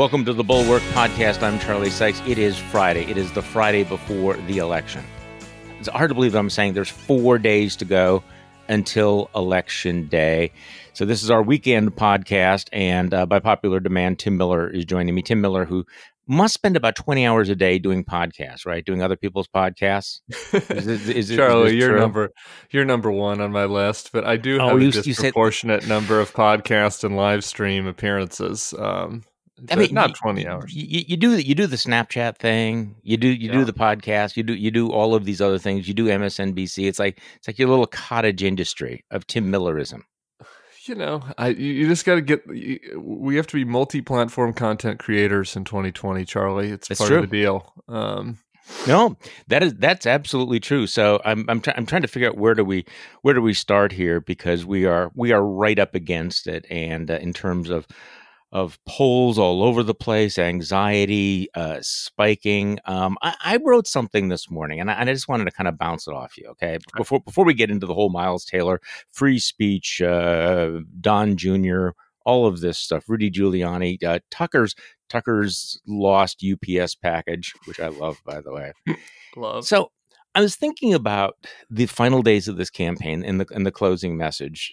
Welcome to the Bulwark Podcast. I'm Charlie Sykes. It is Friday. It is the Friday before the election. It's hard to believe I'm saying there's four days to go until election day. So this is our weekend podcast, and uh, by popular demand, Tim Miller is joining me. Tim Miller, who must spend about 20 hours a day doing podcasts, right? Doing other people's podcasts. Is, Charlie, you're number you're number one on my list, but I do oh, have oh, you, a disproportionate said, number of podcast and live stream appearances. Um, I mean, not twenty hours. You, you, do you do the Snapchat thing. You do you yeah. do the podcast. You do you do all of these other things. You do MSNBC. It's like it's like your little cottage industry of Tim Millerism. You know, I you just got to get. We have to be multi-platform content creators in 2020, Charlie. It's part true. of the deal. Um, no, that is that's absolutely true. So I'm I'm, try, I'm trying to figure out where do we where do we start here because we are we are right up against it, and uh, in terms of of polls all over the place, anxiety uh, spiking. Um, I, I, wrote something this morning, and I, and I, just wanted to kind of bounce it off you. Okay, before before we get into the whole Miles Taylor free speech, uh, Don Jr., all of this stuff, Rudy Giuliani, uh, Tucker's Tucker's lost UPS package, which I love, by the way. love. So I was thinking about the final days of this campaign and the and the closing message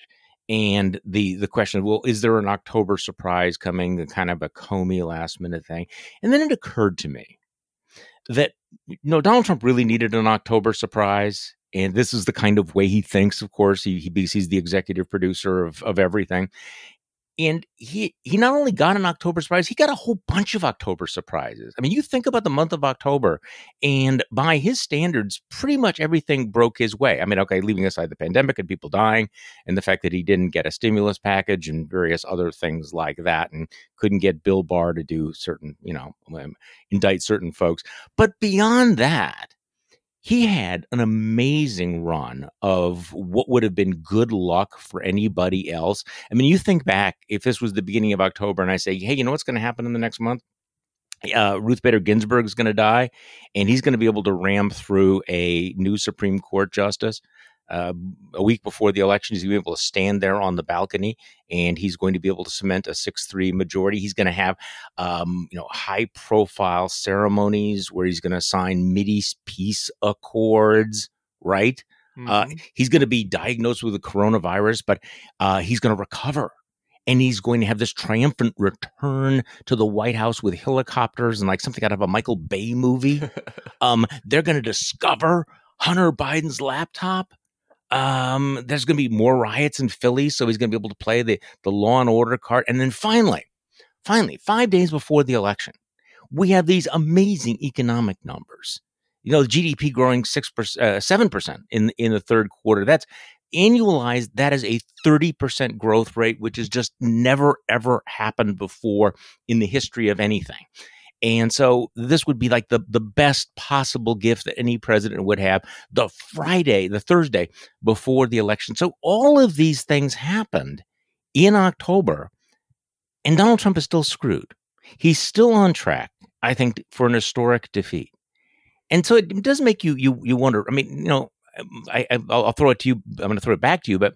and the the question well is there an october surprise coming? The kind of a comey last minute thing. And then it occurred to me that you know donald trump really needed an october surprise. And this is the kind of way he thinks of course. He, he he's the executive producer of, of everything and he he not only got an October surprise, he got a whole bunch of October surprises. I mean, you think about the month of October, and by his standards, pretty much everything broke his way. I mean, okay, leaving aside the pandemic and people dying, and the fact that he didn't get a stimulus package and various other things like that, and couldn't get Bill Barr to do certain, you know, um, indict certain folks. But beyond that, he had an amazing run of what would have been good luck for anybody else. I mean, you think back if this was the beginning of October and I say, hey, you know what's going to happen in the next month? Uh, Ruth Bader Ginsburg is going to die, and he's going to be able to ram through a new Supreme Court justice uh, a week before the election. He's going to be able to stand there on the balcony, and he's going to be able to cement a six-three majority. He's going to have, um, you know, high-profile ceremonies where he's going to sign Mideast peace accords. Right. Uh, mm-hmm. Uh, he's going to be diagnosed with the coronavirus, but uh, he's going to recover and he's going to have this triumphant return to the White House with helicopters and like something out of a Michael Bay movie. um, they're going to discover Hunter Biden's laptop um, there's going to be more riots in Philly, so he's going to be able to play the the law and order card. And then finally, finally, five days before the election, we have these amazing economic numbers. You know, GDP growing six percent, uh, seven percent in in the third quarter. That's annualized. That is a thirty percent growth rate, which has just never ever happened before in the history of anything. And so this would be like the, the best possible gift that any president would have the Friday, the Thursday before the election. So all of these things happened in October, and Donald Trump is still screwed. He's still on track, I think, for an historic defeat. And so it does make you you you wonder. I mean, you know, um, I, I will throw it to you. I'm going to throw it back to you, but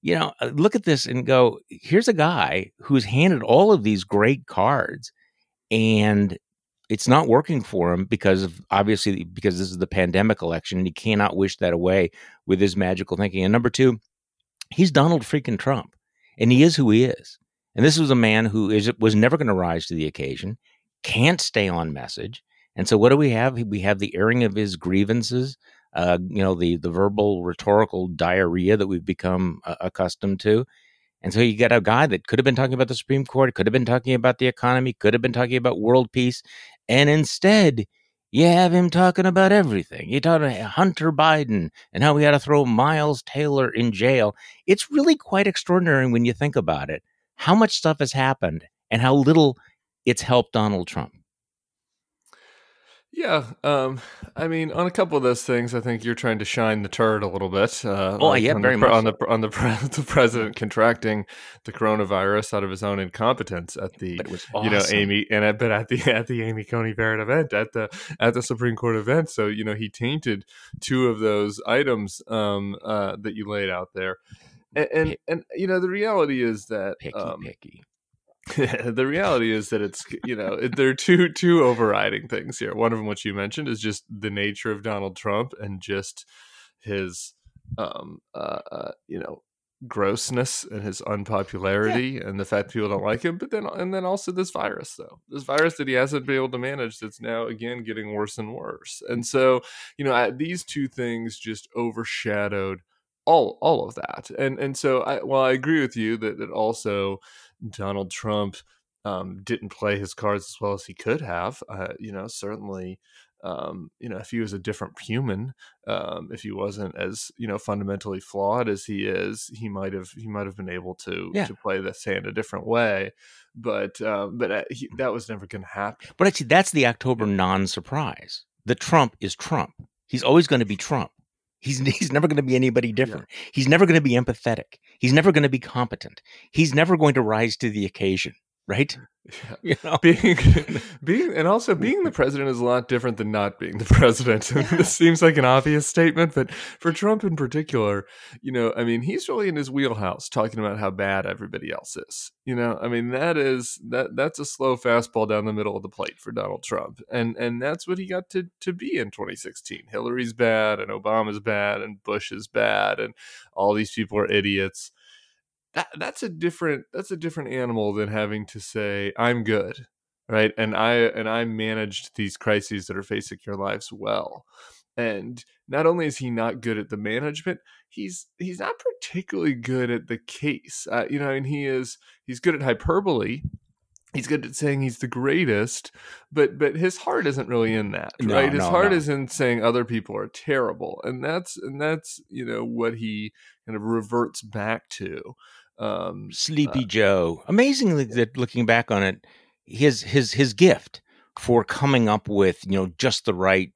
you know, uh, look at this and go. Here's a guy who's handed all of these great cards and it's not working for him because of obviously because this is the pandemic election and he cannot wish that away with his magical thinking. And number two, he's Donald freaking Trump, and he is who he is. And this was a man who is was never going to rise to the occasion, can't stay on message. And so, what do we have? We have the airing of his grievances. Uh, you know, the the verbal rhetorical diarrhea that we've become uh, accustomed to. And so you get a guy that could have been talking about the Supreme Court, could have been talking about the economy, could have been talking about world peace. And instead, you have him talking about everything. You talk about Hunter Biden and how we had to throw Miles Taylor in jail. It's really quite extraordinary when you think about it, how much stuff has happened and how little it's helped Donald Trump. Yeah, um, I mean, on a couple of those things, I think you're trying to shine the turd a little bit. Uh, oh, yeah, on very the, much on the on the, the president contracting the coronavirus out of his own incompetence at the awesome. you know Amy and but at the at the Amy Coney Barrett event at the at the Supreme Court event. So you know he tainted two of those items um, uh, that you laid out there, and, and, and you know the reality is that picky, um, picky the reality is that it's you know there are two two overriding things here. One of them, which you mentioned, is just the nature of Donald Trump and just his um uh, uh you know grossness and his unpopularity yeah. and the fact that people don't like him but then and then also this virus though this virus that he hasn't been able to manage that's now again getting worse and worse and so you know I, these two things just overshadowed all all of that and and so i well i agree with you that that also donald trump um, didn't play his cards as well as he could have uh, you know certainly um, you know, if he was a different human, um, if he wasn't as you know fundamentally flawed as he is, he might have he might have been able to yeah. to play this hand a different way. But um, but uh, he, that was never going to happen. But actually, that's the October non-surprise. The Trump is Trump. He's always going to be Trump. He's he's never going to be anybody different. Yeah. He's never going to be empathetic. He's never going to be competent. He's never going to rise to the occasion right? Yeah. You know? Being being and also being the president is a lot different than not being the president. Yeah. this seems like an obvious statement, but for Trump in particular, you know, I mean, he's really in his wheelhouse talking about how bad everybody else is. You know, I mean, that is that that's a slow fastball down the middle of the plate for Donald Trump. And and that's what he got to to be in 2016. Hillary's bad and Obama's bad and Bush is bad and all these people are idiots that that's a different that's a different animal than having to say I'm good, right? And I and I managed these crises that are facing your lives well. And not only is he not good at the management, he's he's not particularly good at the case. Uh, you know, and he is he's good at hyperbole. He's good at saying he's the greatest, but but his heart isn't really in that, no, right? His no, heart no. is in saying other people are terrible, and that's and that's you know what he kind of reverts back to um, Sleepy uh, Joe. Amazingly, that looking back on it, his his his gift for coming up with you know just the right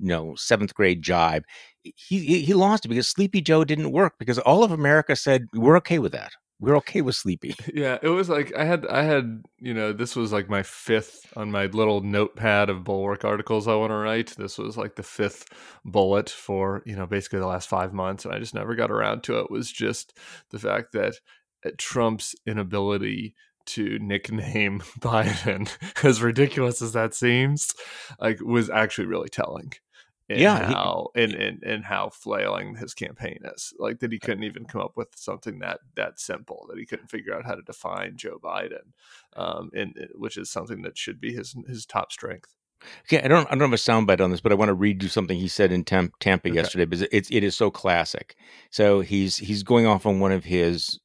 you know seventh grade jibe. He he lost it because Sleepy Joe didn't work because all of America said we're okay with that. We're okay with Sleepy. Yeah, it was like I had I had you know this was like my fifth on my little notepad of bulwark articles I want to write. This was like the fifth bullet for you know basically the last five months, and I just never got around to it. it was just the fact that Trump's inability to nickname Biden, as ridiculous as that seems, like was actually really telling. In yeah, how he, and, and how flailing his campaign is. Like that he couldn't even come up with something that that simple. That he couldn't figure out how to define Joe Biden, um, and which is something that should be his his top strength. Okay, I don't I don't have a soundbite on this, but I want to read you something he said in Tampa okay. yesterday because it's it is so classic. So he's he's going off on one of his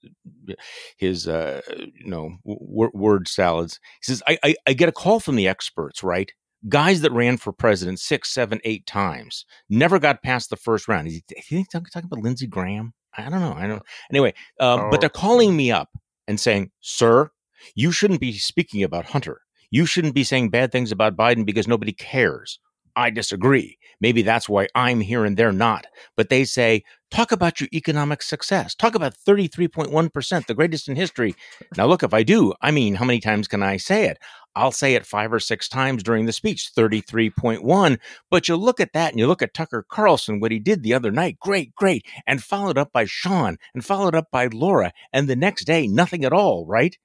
his uh, you know w- word salads. He says, I, I I get a call from the experts, right? Guys that ran for president six, seven, eight times never got past the first round. Is he, he talking, talking about Lindsey Graham? I don't know. I don't. Anyway, um, oh. but they're calling me up and saying, "Sir, you shouldn't be speaking about Hunter." You shouldn't be saying bad things about Biden because nobody cares. I disagree. Maybe that's why I'm here and they're not. But they say, talk about your economic success. Talk about 33.1%, the greatest in history. Now, look, if I do, I mean, how many times can I say it? I'll say it five or six times during the speech, 33.1. But you look at that and you look at Tucker Carlson, what he did the other night, great, great. And followed up by Sean and followed up by Laura. And the next day, nothing at all, right?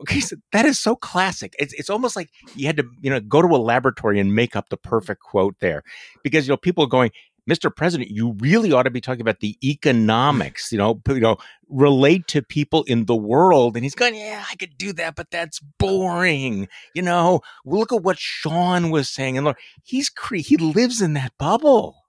Okay, so that is so classic. It's it's almost like you had to, you know, go to a laboratory and make up the perfect quote there. Because you know, people are going, Mr. President, you really ought to be talking about the economics, you know, you know, relate to people in the world. And he's going, Yeah, I could do that, but that's boring. You know, look at what Sean was saying. And look, he's cre- he lives in that bubble.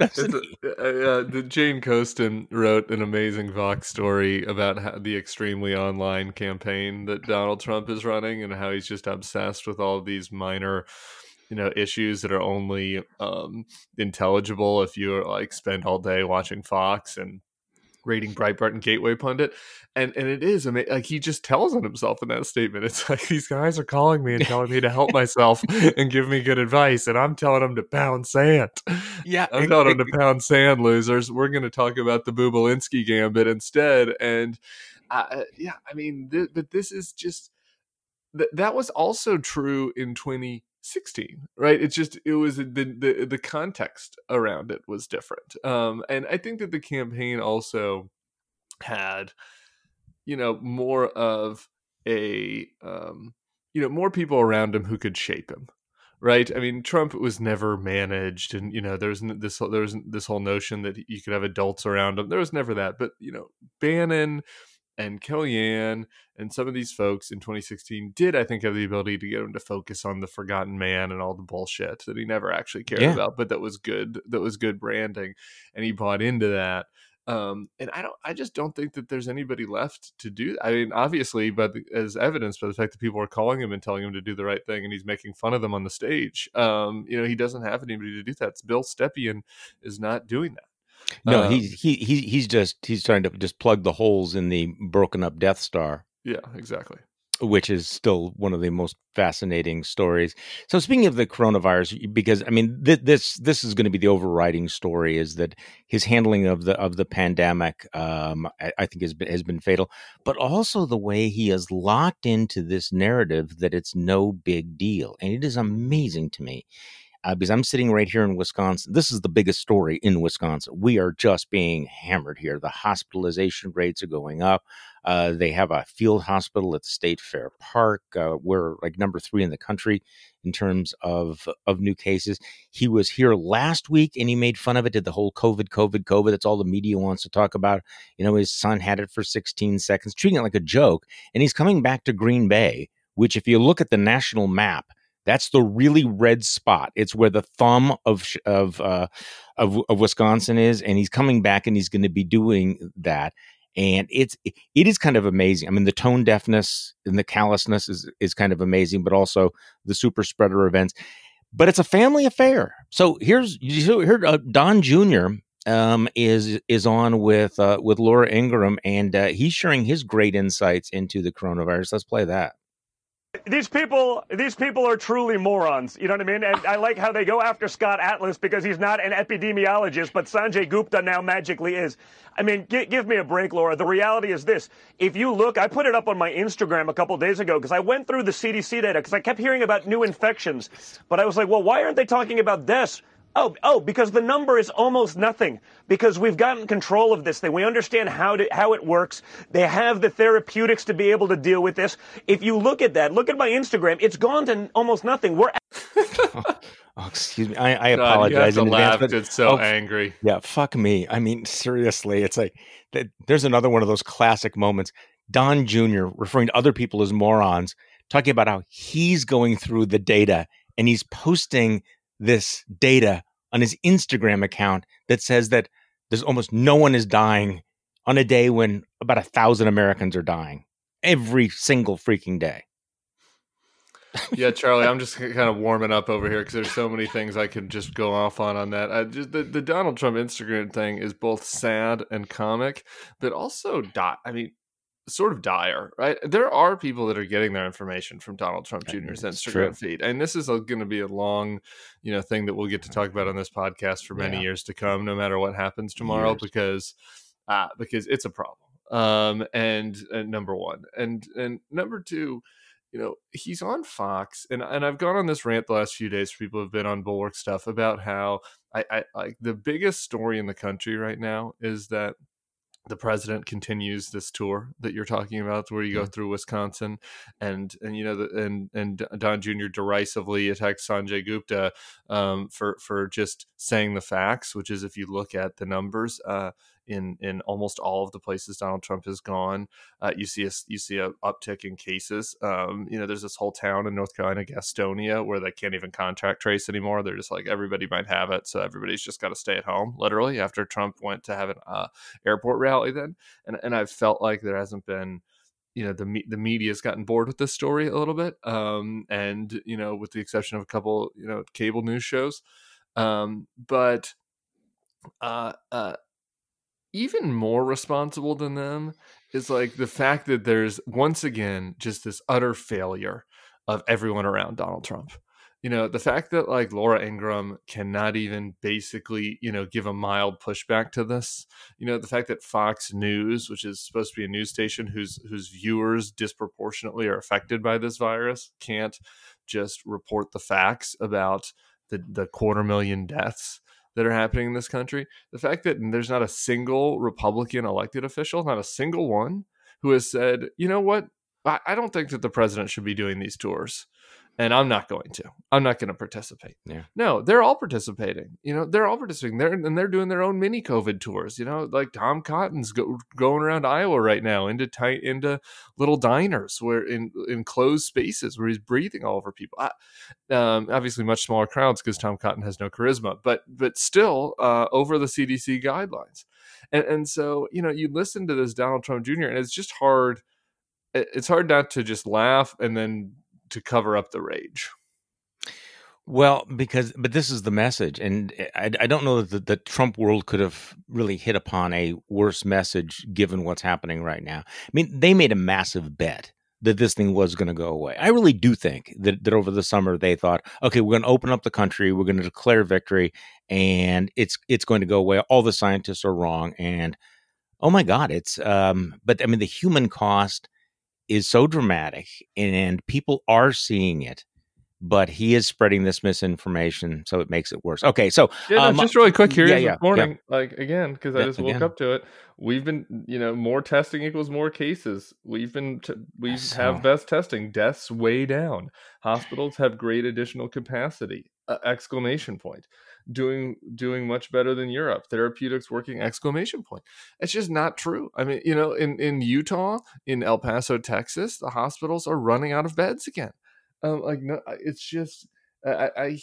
Uh, uh, the Jane Coaston wrote an amazing Vox story about how, the extremely online campaign that Donald Trump is running and how he's just obsessed with all these minor, you know, issues that are only um, intelligible if you like spend all day watching Fox and rating Breitbart and Gateway Pundit, and and it is amazing. Like he just tells on himself in that statement. It's like these guys are calling me and telling me to help myself and give me good advice, and I'm telling them to pound sand. Yeah, I'm telling them to pound sand, losers. We're going to talk about the Bobulinski gambit instead, and uh, yeah, I mean, th- but this is just th- that was also true in 20 16 right it's just it was the, the the context around it was different um and i think that the campaign also had you know more of a um, you know more people around him who could shape him right? I mean, Trump was never managed, and you know, there's this there's this whole notion that you could have adults around him. There was never that, but you know, Bannon and Kellyanne and some of these folks in 2016 did, I think, have the ability to get him to focus on the forgotten man and all the bullshit that he never actually cared yeah. about, but that was good. That was good branding, and he bought into that. Um, and I don't, I just don't think that there's anybody left to do. I mean, obviously, but as evidenced by the fact that people are calling him and telling him to do the right thing, and he's making fun of them on the stage. Um, you know, he doesn't have anybody to do that. Bill Stepien is not doing that. No, um, he's he, he he's just he's trying to just plug the holes in the broken up Death Star. Yeah, exactly which is still one of the most fascinating stories. So speaking of the coronavirus, because I mean th- this this is going to be the overriding story is that his handling of the of the pandemic, um, I, I, think has been has been fatal, but also the way he has locked into this narrative that it's no big deal, and it is amazing to me uh, because I'm sitting right here in Wisconsin. This is the biggest story in Wisconsin. We are just being hammered here. The hospitalization rates are going up. Uh, they have a field hospital at the State Fair Park. Uh, we're like number three in the country in terms of of new cases. He was here last week and he made fun of it. Did the whole COVID, COVID, COVID. That's all the media wants to talk about. You know, his son had it for 16 seconds, treating it like a joke. And he's coming back to Green Bay, which, if you look at the national map, that's the really red spot. It's where the thumb of of uh, of, of Wisconsin is, and he's coming back, and he's going to be doing that. And it's it is kind of amazing. I mean, the tone deafness and the callousness is is kind of amazing, but also the super spreader events. But it's a family affair. So here's here uh, Don Jr. Um, is is on with uh, with Laura Ingraham, and uh, he's sharing his great insights into the coronavirus. Let's play that these people these people are truly morons you know what i mean? And i like how they go after scott atlas because he's not an epidemiologist but sanjay gupta now magically is. I mean g- give me a break laura. The reality is this. If you look i put it up on my instagram a couple days ago because i went through the cdc data because i kept hearing about new infections. But i was like well why aren't they talking about deaths Oh, oh, because the number is almost nothing. Because we've gotten control of this thing. We understand how to, how it works. They have the therapeutics to be able to deal with this. If you look at that, look at my Instagram. It's gone to almost nothing. We're. Oh, oh, excuse me. I, I God, apologize in advance. But, it's so oh, angry. Yeah, fuck me. I mean, seriously, it's like there's another one of those classic moments. Don Jr. referring to other people as morons, talking about how he's going through the data and he's posting this data on his Instagram account that says that there's almost no one is dying on a day when about a thousand Americans are dying every single freaking day. yeah, Charlie, I'm just kind of warming up over here because there's so many things I could just go off on on that. I just the, the Donald Trump Instagram thing is both sad and comic, but also dot. I mean, sort of dire, right? There are people that are getting their information from Donald Trump Jr.'s Instagram true. feed, and this is going to be a long, you know, thing that we'll get to talk about on this podcast for many yeah. years to come, no matter what happens tomorrow, years. because uh, because it's a problem. Um, and, and number one, and and number two, you know, he's on Fox, and and I've gone on this rant the last few days. For people who've been on Bulwark stuff about how I, I like the biggest story in the country right now is that the president continues this tour that you're talking about, where you go through Wisconsin, and and you know, the, and and Don Jr. derisively attacks Sanjay Gupta um, for for just saying the facts, which is if you look at the numbers, uh, in in almost all of the places Donald Trump has gone. Uh, you see a you see a uptick in cases. Um, you know, there's this whole town in North Carolina, Gastonia, where they can't even contact trace anymore. They're just like everybody might have it, so everybody's just got to stay at home. Literally, after Trump went to have an uh, airport rally, then and and I've felt like there hasn't been you know the the media's gotten bored with this story a little bit um, and you know with the exception of a couple you know cable news shows um, but uh, uh, even more responsible than them is like the fact that there's once again just this utter failure of everyone around Donald Trump. You know, the fact that like Laura Ingraham cannot even basically, you know, give a mild pushback to this. You know, the fact that Fox News, which is supposed to be a news station whose whose viewers disproportionately are affected by this virus, can't just report the facts about the the quarter million deaths that are happening in this country. The fact that there's not a single Republican elected official, not a single one, who has said, you know what, I, I don't think that the president should be doing these tours and I'm not going to. I'm not going to participate. Yeah. No, they're all participating. You know, they're all participating. They're and they're doing their own mini COVID tours. You know, like Tom Cotton's go, going around Iowa right now into tight into little diners where in in closed spaces where he's breathing all over people. I, um, obviously, much smaller crowds because Tom Cotton has no charisma, but but still uh, over the CDC guidelines. And and so you know, you listen to this Donald Trump Jr. and it's just hard. It's hard not to just laugh and then to cover up the rage. Well, because but this is the message, and I, I don't know that the, the, Trump world could have really hit upon a worse message given what's happening right now. I mean, they made a massive bet that this thing was going to go away. I really do think that, that over the summer they thought, okay, we're going to open up the country, we're going to declare victory, and it's it's going to go away. All the scientists are wrong, and oh my God, it's um. But I mean, the human cost is so dramatic and people are seeing it but he is spreading this misinformation so it makes it worse okay so yeah, no, um, just really quick here yeah, yeah, morning yeah. like again because i just woke again. up to it we've been you know more testing equals more cases we've been t- we so. have best testing deaths way down hospitals have great additional capacity uh, exclamation point doing doing much better than Europe. Therapeutics working exclamation point. It's just not true. I mean, you know, in in Utah, in El Paso, Texas, the hospitals are running out of beds again. Um, like no, it's just I, I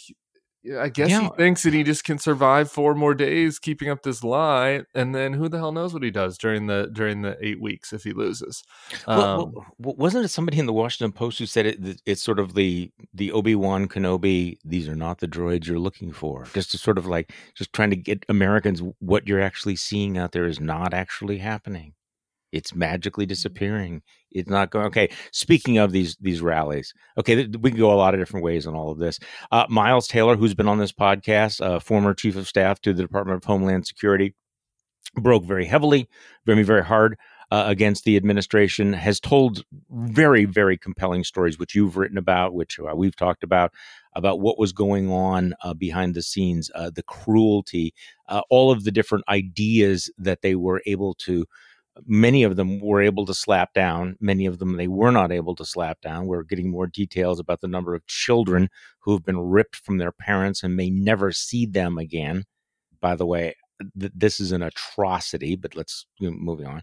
I guess yeah. he thinks that he just can survive four more days keeping up this lie, and then who the hell knows what he does during the during the eight weeks if he loses. Um, well, well, wasn't it somebody in the Washington Post who said it? It's sort of the the Obi Wan Kenobi. These are not the droids you're looking for. Just to sort of like just trying to get Americans what you're actually seeing out there is not actually happening. It's magically mm-hmm. disappearing. It's not going. Okay. Speaking of these these rallies, okay, we can go a lot of different ways on all of this. Uh, Miles Taylor, who's been on this podcast, uh, former chief of staff to the Department of Homeland Security, broke very heavily, very very hard uh, against the administration. Has told very very compelling stories, which you've written about, which uh, we've talked about, about what was going on uh, behind the scenes, uh, the cruelty, all of the different ideas that they were able to many of them were able to slap down. Many of them they were not able to slap down. We're getting more details about the number of children who have been ripped from their parents and may never see them again. By the way, th- this is an atrocity, but let's you know, moving on.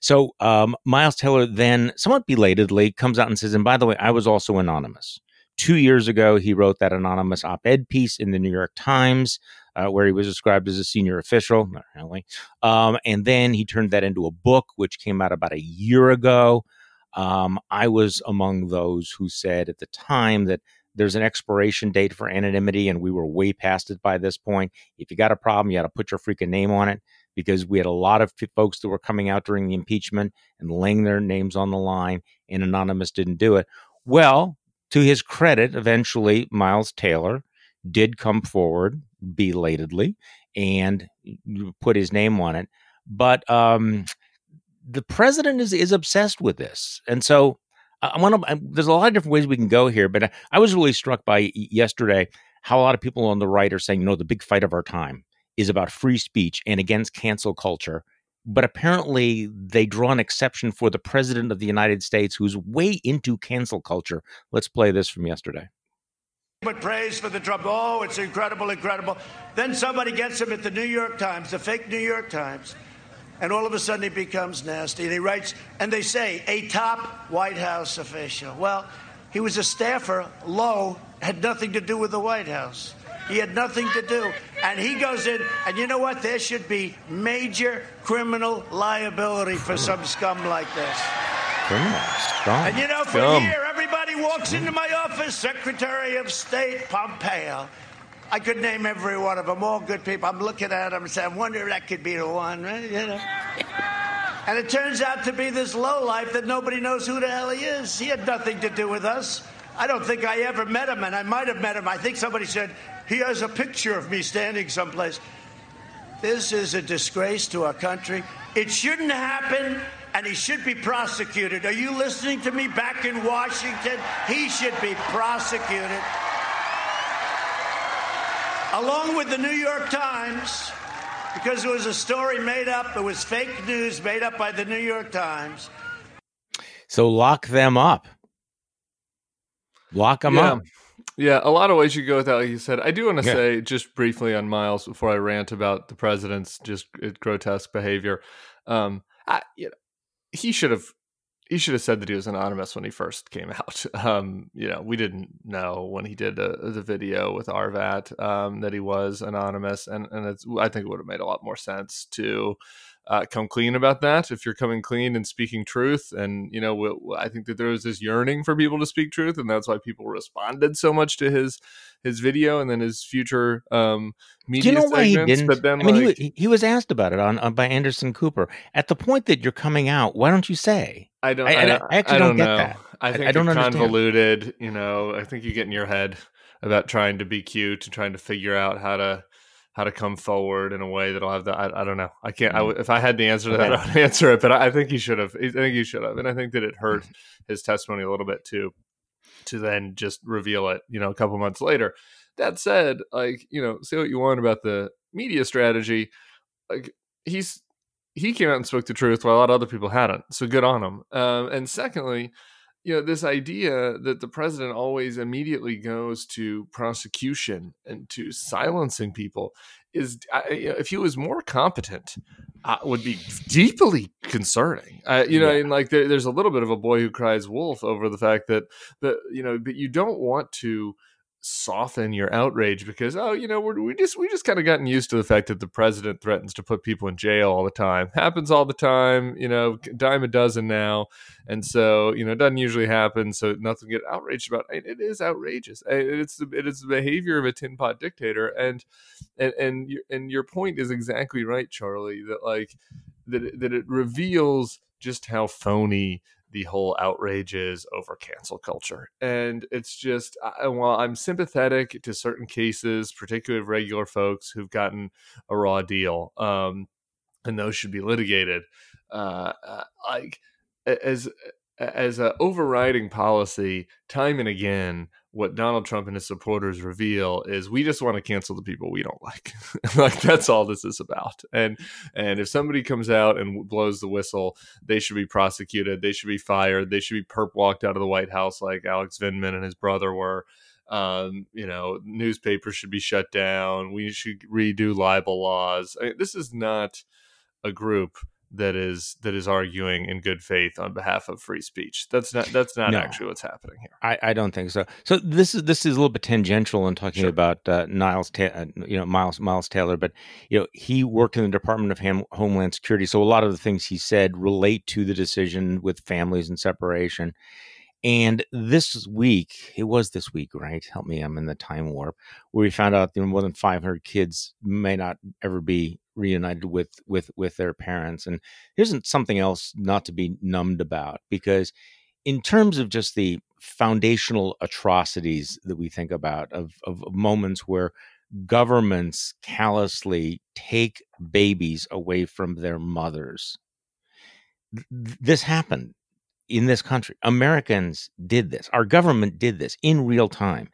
So um, Miles Taylor then, somewhat belatedly, comes out and says, "And by the way, I was also anonymous." Two years ago, he wrote that anonymous op ed piece in the New York Times uh, where he was described as a senior official, not really. Um, and then he turned that into a book, which came out about a year ago. Um, I was among those who said at the time that there's an expiration date for anonymity, and we were way past it by this point. If you got a problem, you got to put your freaking name on it because we had a lot of folks that were coming out during the impeachment and laying their names on the line, and Anonymous didn't do it. Well, to his credit, eventually Miles Taylor did come forward belatedly and put his name on it. But um, the president is is obsessed with this, and so I want to. There's a lot of different ways we can go here, but I, I was really struck by yesterday how a lot of people on the right are saying, you know, the big fight of our time is about free speech and against cancel culture. But apparently, they draw an exception for the president of the United States, who's way into cancel culture. Let's play this from yesterday. But praise for the Trump. Oh, it's incredible, incredible. Then somebody gets him at the New York Times, the fake New York Times, and all of a sudden he becomes nasty. And he writes, and they say, a top White House official. Well, he was a staffer. Low had nothing to do with the White House. He had nothing to do. And he goes in, and you know what? There should be major criminal liability for some scum like this. Criminal scum. And you know, for scum. a year, everybody walks into my office, Secretary of State Pompeo. I could name every one of them, all good people. I'm looking at them and saying, I wonder if that could be the one, right? You know? And it turns out to be this lowlife that nobody knows who the hell he is. He had nothing to do with us. I don't think I ever met him, and I might have met him. I think somebody said, he has a picture of me standing someplace. This is a disgrace to our country. It shouldn't happen and he should be prosecuted. Are you listening to me back in Washington? He should be prosecuted. Along with the New York Times, because it was a story made up, it was fake news made up by the New York Times. So lock them up. Lock them yeah. up. Yeah, a lot of ways you go with that, like you said. I do want to yeah. say just briefly on Miles before I rant about the president's just uh, grotesque behavior. Um, I, you know, he should have he should have said that he was anonymous when he first came out. Um, you know, we didn't know when he did a, the video with RVAT um, that he was anonymous, and and it's, I think it would have made a lot more sense to uh, come clean about that. If you're coming clean and speaking truth, and you know, I think that there was this yearning for people to speak truth, and that's why people responded so much to his his video and then his future um, media. Do you know why he didn't? But then, I mean, like, he, he, was asked about it on, on, by Anderson Cooper. At the point that you're coming out, why don't you say? I don't. I, I, I actually I don't, don't, get know. that. I think I, don't convoluted. Understand. You know, I think you get in your head about trying to be cute and trying to figure out how to how to come forward in a way that'll have that. I, I don't know. I can't. I, mm. if I had the answer to that, I would answer it. But I, I think he should have. I think he should have, and I think that it hurt his testimony a little bit too, to then just reveal it. You know, a couple months later. That said, like you know, say what you want about the media strategy, like he's he came out and spoke the truth while a lot of other people hadn't. So good on him. Um, and secondly, you know this idea that the president always immediately goes to prosecution and to silencing people is you know, if he was more competent uh, would be deeply concerning uh, you know yeah. and like there, there's a little bit of a boy who cries wolf over the fact that that you know but you don't want to soften your outrage because oh you know we just we just kind of gotten used to the fact that the president threatens to put people in jail all the time. Happens all the time you know dime a dozen now. And so you know it doesn't usually happen so nothing to get outraged about it. Is outrageous. It's it is the behavior of a tin pot dictator. And and and, your, and your point is exactly right charlie that like that that it reveals just how phony the whole outrages over cancel culture. And it's just, I, while I'm sympathetic to certain cases, particularly regular folks who've gotten a raw deal, um, and those should be litigated, uh, uh like as as an overriding policy, time and again, what Donald Trump and his supporters reveal is we just want to cancel the people we don't like. like that's all this is about. And and if somebody comes out and blows the whistle, they should be prosecuted. They should be fired. They should be perp walked out of the White House like Alex Vindman and his brother were. Um, you know, newspapers should be shut down. We should redo libel laws. I mean, this is not a group that is that is arguing in good faith on behalf of free speech. That's not that's not no, actually what's happening here. I, I don't think so. So this is this is a little bit tangential in talking sure. about uh, Niles, Ta- uh, you know, Miles Miles Taylor, but you know he worked in the Department of Ham- Homeland Security, so a lot of the things he said relate to the decision with families and separation. And this week, it was this week, right? Help me, I'm in the time warp, where we found out that more than 500 kids may not ever be reunited with with with their parents. And here's something else not to be numbed about, because in terms of just the foundational atrocities that we think about of, of moments where governments callously take babies away from their mothers. This happened in this country. Americans did this. Our government did this in real time.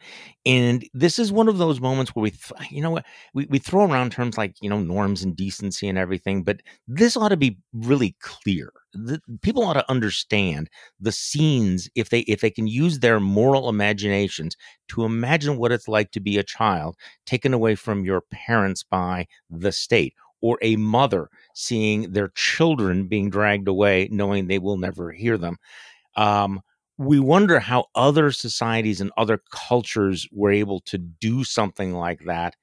And this is one of those moments where we, th- you know what, we, we throw around terms like, you know, norms and decency and everything, but this ought to be really clear. The, people ought to understand the scenes if they if they can use their moral imaginations to imagine what it's like to be a child taken away from your parents by the state or a mother seeing their children being dragged away, knowing they will never hear them. Um, we wonder how other societies and other cultures were able to do something like that,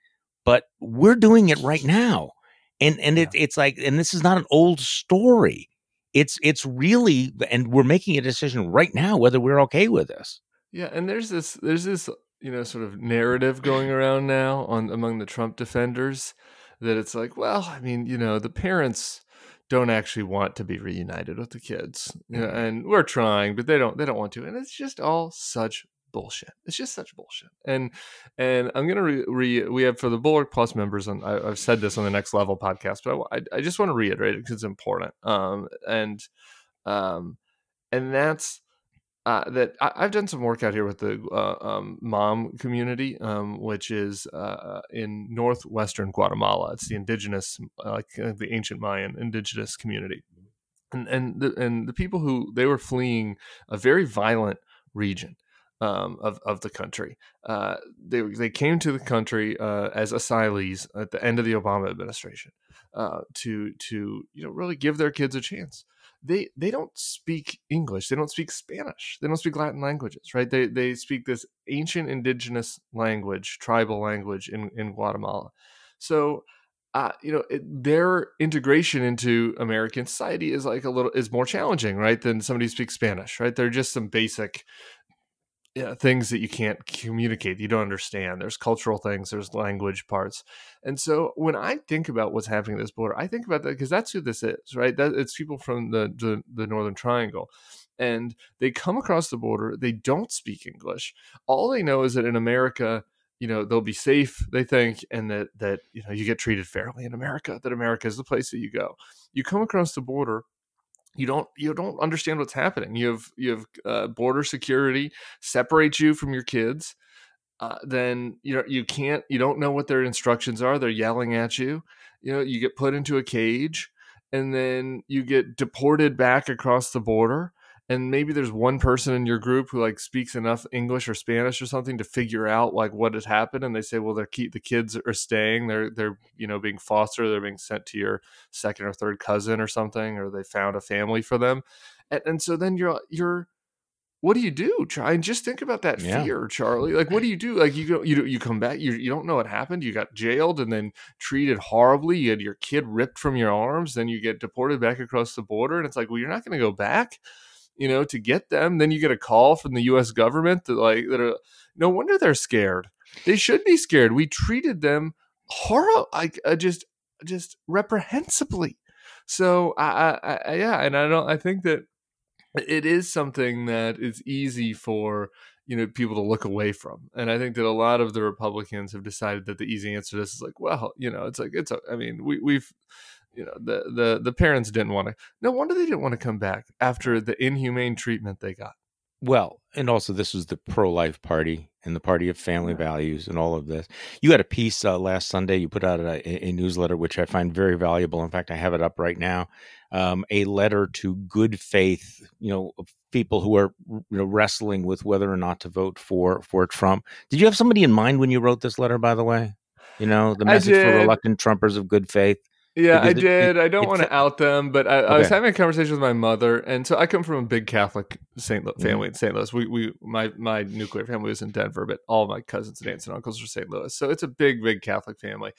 but we're doing it right now. And and yeah. it, it's like, and this is not an old story. It's it's really, and we're making a decision right now whether we're okay with this. Yeah, and there's this there's this you know sort of narrative going around now on among the Trump defenders that it's like, well, I mean, you know, the parents don't actually want to be reunited with the kids, you know, mm-hmm. and we're trying, but they don't they don't want to, and it's just all such bullshit. It's just such bullshit. And and I'm gonna re, re we have for the Bulwark Plus members, and I, have said this on the next level podcast, but I, I just want to reiterate it because it's important. Um and um and that's uh, that I, have done some work out here with the uh, um, Mam community, um, which is uh, in northwestern Guatemala. It's the indigenous, uh, like uh, the ancient Mayan indigenous community, and and the, and the people who they were fleeing a very violent region um, of of the country. Uh, they they came to the country uh, as asylees at the end of the Obama administration uh, to to you know really give their kids a chance. They they don't speak English. They don't speak Spanish. They don't speak Latin languages. Right? They they speak this ancient indigenous language, tribal language in in Guatemala. So uh, you know, it, their integration into American society is like a little is more challenging, right, than somebody who speaks Spanish, right? They're just some basic yeah, things that you can't communicate, you don't understand. There's cultural things, there's language parts, and so when I think about what's happening at this border, I think about that because that's who this is, right? That it's people from the, the the Northern Triangle, and they come across the border. They don't speak English. All they know is that in America you know they'll be safe they think and that that you know you get treated fairly in america that america is the place that you go you come across the border you don't you don't understand what's happening. You have you have uh, border security separates you from your kids uh, then you know you can't you don't know what their instructions are. They're yelling at you. You know you get put into a cage and then you get deported back across the border and maybe there's one person in your group who like speaks enough English or Spanish or something to figure out like what has happened, and they say, well, they're keep the kids are staying, they're they're you know being fostered, they're being sent to your second or third cousin or something, or they found a family for them, and, and so then you're you're what do you do? Try and just think about that yeah. fear, Charlie. Like, what do you do? Like, you go, you you come back, you you don't know what happened. You got jailed and then treated horribly. You had your kid ripped from your arms. Then you get deported back across the border, and it's like, well, you're not going to go back you know, to get them. Then you get a call from the U.S. government that like that. Are, no wonder they're scared. They should be scared. We treated them horrible, like uh, just just reprehensibly. So I, I, I, yeah, and I don't. I think that it is something that is easy for you know people to look away from and i think that a lot of the republicans have decided that the easy answer to this is like well you know it's like it's a, i mean we, we've you know the the the parents didn't want to no wonder they didn't want to come back after the inhumane treatment they got. Well and also this was the pro-life party and the party of family values and all of this. You had a piece uh, last sunday you put out a, a, newsletter which i find very valuable. In fact i have it up right now. Um, a letter to good faith you know people who are you know wrestling with whether or not to vote for for trump. Did you have somebody in mind when you wrote this letter by the way? You know the message for reluctant trumpers of good faith yeah, I did. It, I don't want to out them, but I, okay. I, was having a conversation with my mother, and so I come from a big Catholic Saint Louis, family mm-hmm. in St. Louis. We, we, my, my nuclear family was in Denver, but all my cousins and aunts and uncles are St. Louis, so it's a big, big Catholic family.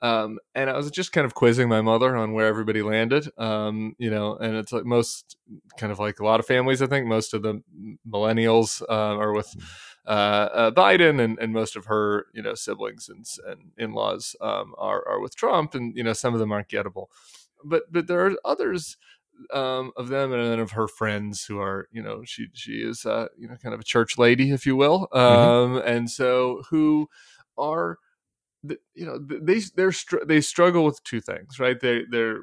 Um, and I was just kind of quizzing my mother on where everybody landed, um, you know, and it's like most, kind of like a lot of families, I think most of the millennials uh, are with. Mm-hmm uh, Biden and, and most of her you know siblings and, and in laws um, are are with Trump, and you know some of them aren't gettable, but but there are others um, of them and then of her friends who are you know she she is uh, you know kind of a church lady if you will, mm-hmm. um, mm-hmm. and so who are you know they they're they struggle with two things right they they're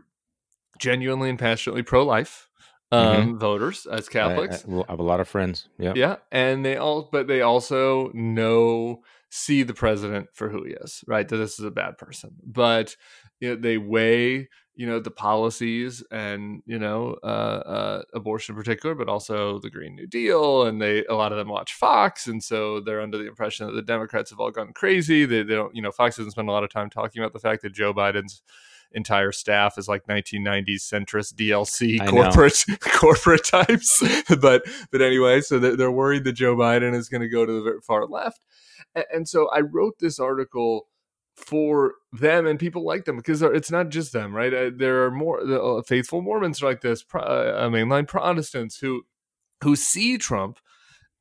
genuinely and passionately pro life. Um, mm-hmm. voters as Catholics. I, I, have a lot of friends. Yeah, yeah, and they all, but they also know see the president for who he is. Right, that this is a bad person, but you know, they weigh you know the policies and you know uh, uh, abortion in particular, but also the Green New Deal, and they a lot of them watch Fox, and so they're under the impression that the Democrats have all gone crazy. They, they don't, you know, Fox doesn't spend a lot of time talking about the fact that Joe Biden's entire staff is like 1990s centrist DLC corporate corporate types. but but anyway, so they're worried that Joe Biden is going to go to the far left, and, and so I wrote this article for them and people like them because it's not just them, right? Uh, there are more uh, faithful Mormons like this, uh, mainline Protestants who who see Trump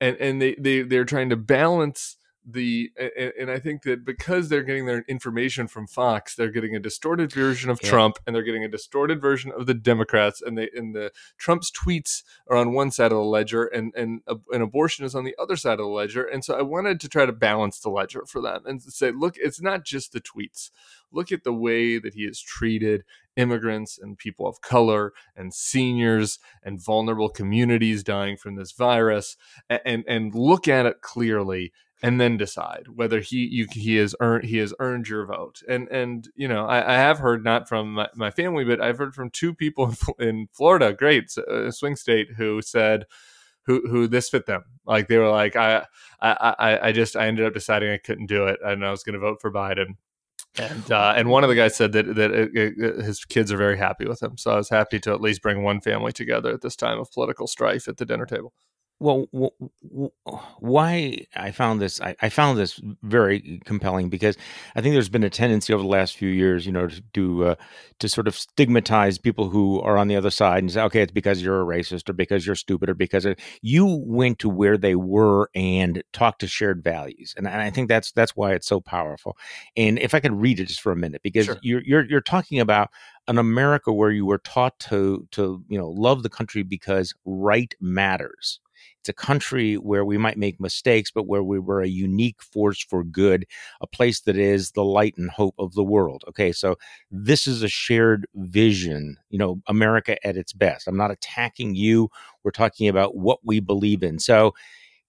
and and they they they're trying to balance the and, and, I think that because they're getting their information from Fox, they're getting a distorted version of yeah. Trump, and they're getting a distorted version of the Democrats, and they and the Trump's tweets are on one side of the ledger, and and an abortion is on the other side of the ledger, and so I wanted to try to balance the ledger for them and say, look, it's not just the tweets. Look at the way that he has treated immigrants and people of color and seniors and vulnerable communities dying from this virus, and and, and look at it clearly and then decide whether he you he has earned he has earned your vote. And and you know I, I have heard not from my, my, family, but I've heard from two people in, Florida, great uh, swing state, who said who who this fit them. Like they were like I I I just I ended up deciding I couldn't do it, and I was going to vote for Biden. And uh, and one of the guys said that that it, it, his kids are very happy with him. So I was happy to at least bring one family together at this time of political strife at the dinner table well why i found this I, I, found this very compelling because i think there's been a tendency over the last few years you know to to, uh, to sort of stigmatize people who are on the other side and say okay it's because you're a racist or because you're stupid or because of, you went to where they were and talked to shared values and, and i think that's that's why it's so powerful and if i could read it just for a minute because sure. you're, you're you're talking about an america where you were taught to to you know love the country because right matters it's a country where we might make mistakes, but where we were a unique force for good, a place that is the light and hope of the world. Okay, so this is a shared vision, you know, America at its best. I'm not attacking you. We're talking about what we believe in. So,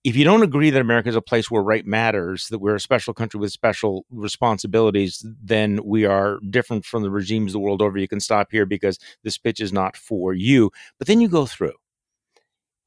if you don't agree that America is a place where right matters, that we're a special country with special responsibilities, then we are different from the regimes the world over. You can stop here because this pitch is not for you. But then you go through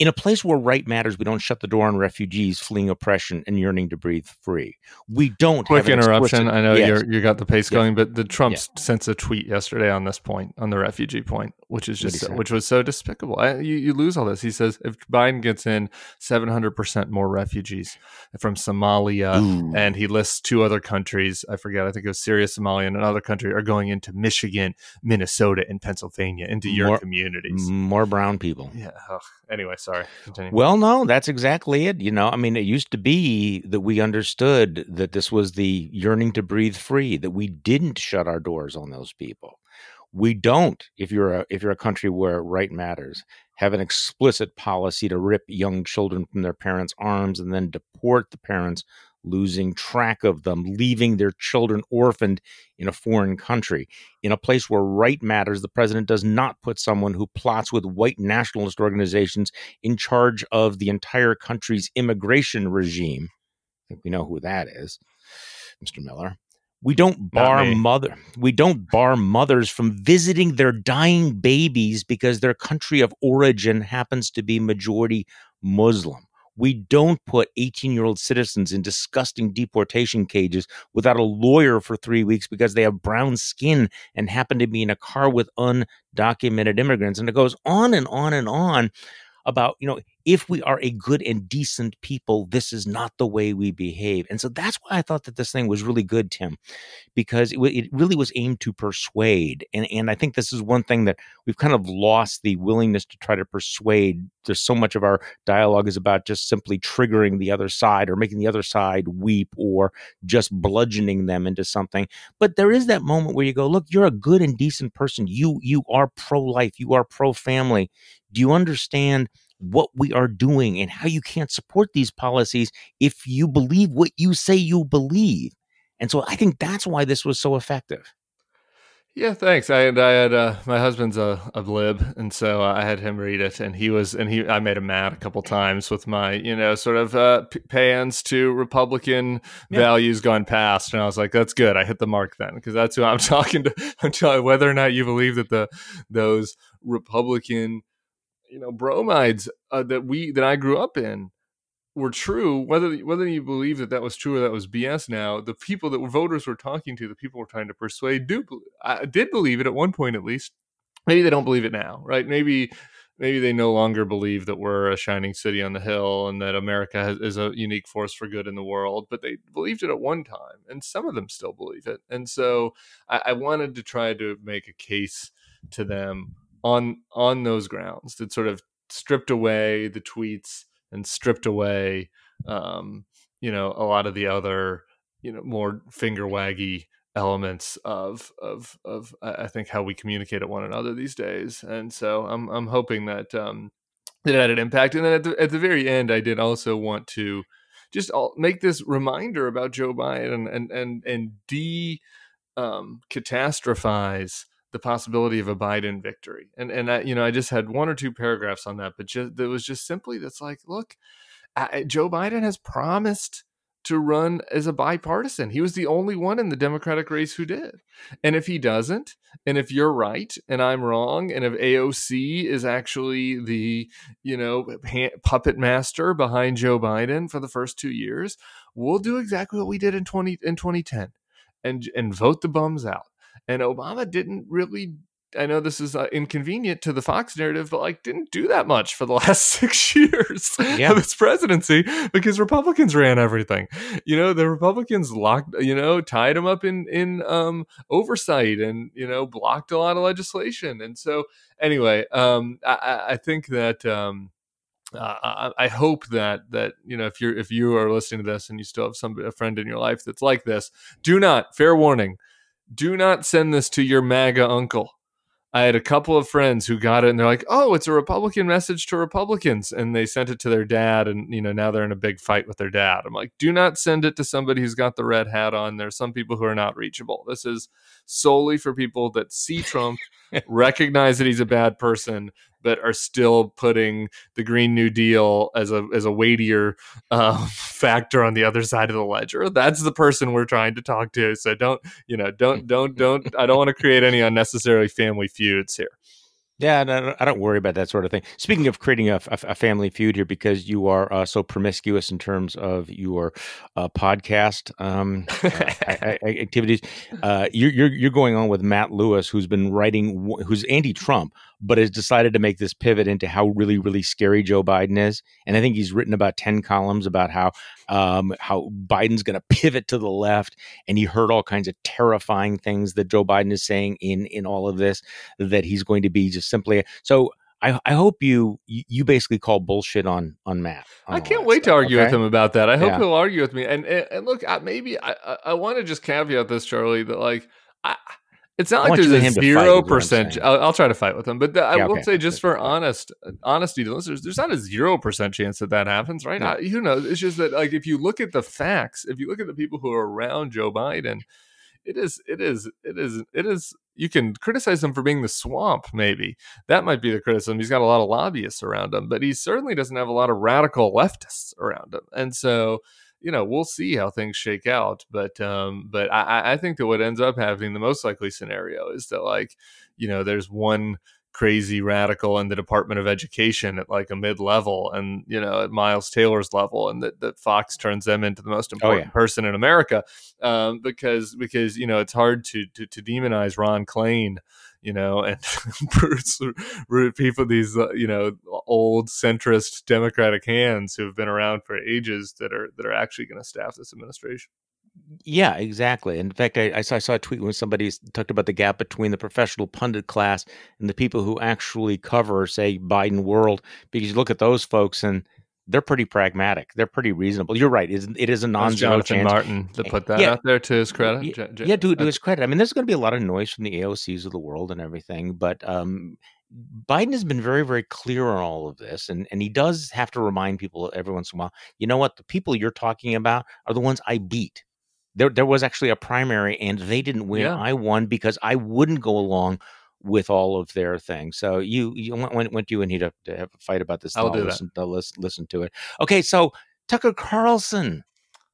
in a place where right matters, we don't shut the door on refugees fleeing oppression and yearning to breathe free. We don't. Quick interruption. I know yes. you got the pace yeah. going, but the Trump yeah. sent a tweet yesterday on this point, on the refugee point, which is just which was so despicable. I, you, you lose all this. He says if Biden gets in, seven hundred percent more refugees from Somalia, Ooh. and he lists two other countries. I forget. I think it was Syria, Somalia, and another country are going into Michigan, Minnesota, and Pennsylvania into your more, communities. More brown people. Yeah. Ugh. Anyway, sorry. Continue. Well, no, that's exactly it. You know, I mean, it used to be that we understood that this was the yearning to breathe free, that we didn't shut our doors on those people. We don't, if you're a if you're a country where right matters, have an explicit policy to rip young children from their parents' arms and then deport the parents losing track of them, leaving their children orphaned in a foreign country. In a place where right matters, the president does not put someone who plots with white nationalist organizations in charge of the entire country's immigration regime. I think we know who that is, Mr. Miller. We don't bar mother we don't bar mothers from visiting their dying babies because their country of origin happens to be majority Muslim. We don't put 18 year old citizens in disgusting deportation cages without a lawyer for three weeks because they have brown skin and happen to be in a car with undocumented immigrants. And it goes on and on and on about, you know, if we are a good and decent people, this is not the way we behave. And so that's why I thought that this thing was really good, Tim, because it, it, really was aimed to persuade. And, and I think this is one thing that we've kind of lost the willingness to try to persuade. There's so much of our dialogue is about just simply triggering the other side or making the other side weep or just bludgeoning them into something. But there is that moment where you go, look, you're a good and decent person. You you are pro life. You are pro family. Do you understand what we are doing and how you can't support these policies if you believe what you say you believe. And so I think that's why this was so effective. Yeah, thanks. I had, I had uh, my husband's a, a lib, and so I had him read it, and he was, and he, I made him mad a couple times with my, you know, sort of uh, p- pans to Republican yeah. values gone past, and I was like, that's good. I hit the mark then, because that's who I'm talking to. I'm telling whether or not you believe that the those Republican you know bromides uh, that we that I grew up in were true whether whether you believe that that was true or that was BS now the people that voters were talking to the people were trying to persuade do I did believe it at one point at least maybe they don't believe it now right maybe maybe they no longer believe that we're a shining city on the hill and that America has, is a unique force for good in the world, but they believed it at one time, and some of them still believe it. And so I, I wanted to try to make a case to them on on those grounds that sort of stripped away the tweets and stripped away um, you know a lot of the other you know more finger waggy elements of of of I think how we communicate at one another these days. And so I'm I'm hoping that um, that had an impact. And then at the at the very end, I did also want to just make this reminder about Joe Biden and and and de um, catastrophize the possibility of a Biden victory. And and I, you know, I just had one or two paragraphs on that, but just there was just simply that's like, look, I, Joe Biden has promised to run as a bipartisan. He was the only one in the Democratic race who did. And if he doesn't, and if you're right and I'm wrong, and if AOC is actually the, you know, puppet master behind Joe Biden for the first 2 years, we'll do exactly what we did in 20 in 2010 and and vote the bums out. And Obama didn't really I know this is uh, inconvenient to the Fox narrative, but like didn't do that much for the last six years yeah. of his presidency because Republicans ran everything. You know, the Republicans locked, you know, tied him up in in um, oversight and you know blocked a lot of legislation. And so, anyway, um, I, I, think that. Um, uh, I, I, hope that that you know if you're if you are listening to this and you still have some a friend in your life that's like this, do not fair warning, do not send this to your MAGA uncle I had a couple of friends who got it and they're like, "Oh, it's a Republican message to Republicans," and they sent it to their dad, and you know now they're in a big fight with their dad. I'm like, "Do not send it to somebody who's got the red hat on." There's some people who are not reachable. This is solely for people that see Trump, recognize that he's a bad person, but are still putting the Green New Deal as a as a weightier uh, factor on the other side of the ledger. That's the person we're trying to talk to. So don't you know don't don't don't I don't want to create any unnecessary family feuds here. Yeah, I don't worry about that sort of thing. Speaking of creating a, a family feud here, because you are uh, so promiscuous in terms of your uh, podcast um, uh, activities, uh, you're, you're, you're going on with Matt Lewis, who's been writing, who's anti-Trump, but has decided to make this pivot into how really, really scary Joe Biden is. And I think he's written about 10 columns about how um, how Biden's going to pivot to the left. And he heard all kinds of terrifying things that Joe Biden is saying in in all of this, that he's going to be just simply so I, I, hope you you basically call bullshit on on Matt. On I can't wait stuff, to argue okay? with him about that. I hope yeah. he'll argue with me. And and, and look, maybe I I, I want to just caveat this, Charlie, that like I it's not like there's a zero percent. I'll, I'll, try to fight with them, but the, I yeah, will okay. say, just for honest honesty to listeners, there's not a zero percent chance that that happens, right? No. I, who knows? It's just that, like, if you look at the facts, if you look at the people who are around Joe Biden, it is, it is, it is, it is. You can criticize him for being the swamp, maybe that might be the criticism. He's got a lot of lobbyists around him, but he certainly doesn't have a lot of radical leftists around him, and so you know, we'll see how things shake out. But um, but I, I think that what ends up happening, the most likely scenario, is that like, you know, there's one crazy radical in the Department of Education at like a mid level and you know at Miles Taylor's level and that, that Fox turns them into the most important oh, yeah. person in America um, because because you know it's hard to to, to demonize Ron Klain you know, and people, these, uh, you know, old centrist Democratic hands who have been around for ages that are that are actually going to staff this administration. Yeah, exactly. In fact, I, I, saw, I saw a tweet when somebody talked about the gap between the professional pundit class and the people who actually cover, say, Biden world. Because you look at those folks and they're pretty pragmatic. They're pretty reasonable. You're right. It is a non-zero Jonathan chance. Martin to put that yeah. out there to his credit. Yeah, yeah to, to his credit. I mean, there's going to be a lot of noise from the AOCs of the world and everything, but um, Biden has been very, very clear on all of this, and and he does have to remind people every once in a while. You know what? The people you're talking about are the ones I beat. There, there was actually a primary, and they didn't win. Yeah. I won because I wouldn't go along with all of their things. So you, you went, went you and he to, to have a fight about this. I'll do listen, that. Listen, uh, listen to it. Okay, so Tucker Carlson.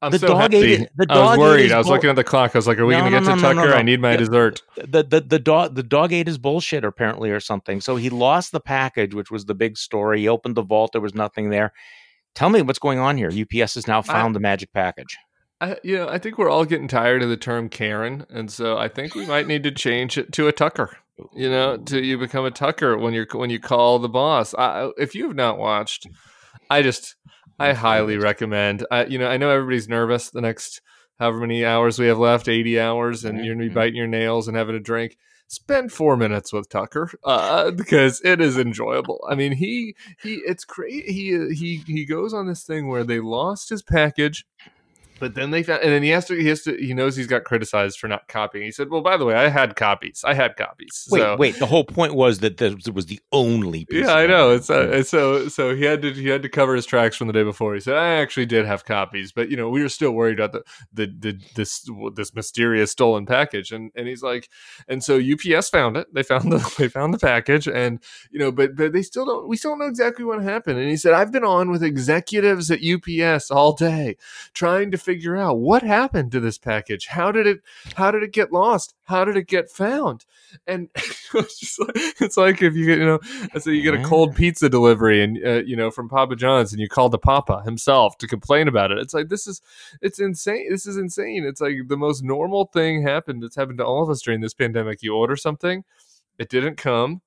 I'm the so dog happy. ate the dog I was worried. I was bull- looking at the clock. I was like, "Are we no, going to no, get no, to Tucker? I need my yeah. dessert." The, the the dog the dog ate his bullshit apparently or something. So he lost the package, which was the big story. He opened the vault. There was nothing there. Tell me what's going on here. UPS has now found I, the magic package. I, you know, I think we're all getting tired of the term Karen, and so I think we might need to change it to a Tucker you know, to you become a Tucker when you're when you call the boss. I, if you have not watched, I just I highly recommend. I you know I know everybody's nervous the next however many hours we have left, eighty hours, and you're gonna be mm-hmm. biting your nails and having a drink. Spend four minutes with Tucker uh, because it is enjoyable. I mean, he he it's great. He he he goes on this thing where they lost his package but then they found, and then he has to, he has to, he knows he's got criticized for not copying. He said, "Well, by the way, I had copies. I had copies." Wait, so, wait. The whole point was that this was the only. Piece yeah, I know. It's uh, so so he had to he had to cover his tracks from the day before. He said, "I actually did have copies, but you know, we were still worried about the the, the this this mysterious stolen package." And and he's like, and so UPS found it. They found the they found the package, and you know, but but they still don't. We still don't know exactly what happened. And he said, "I've been on with executives at UPS all day trying to." Figure out what happened to this package. How did it? How did it get lost? How did it get found? And it's like it's like if you get you know, so you get a cold pizza delivery and uh, you know from Papa John's and you call the Papa himself to complain about it. It's like this is it's insane. This is insane. It's like the most normal thing happened. It's happened to all of us during this pandemic. You order something, it didn't come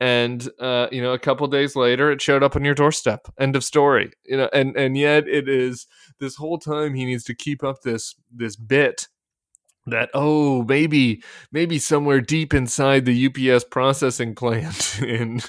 and uh, you know a couple days later it showed up on your doorstep. End of story. You know and and yet it is this whole time he needs to keep up this this bit that oh maybe maybe somewhere deep inside the UPS processing plant in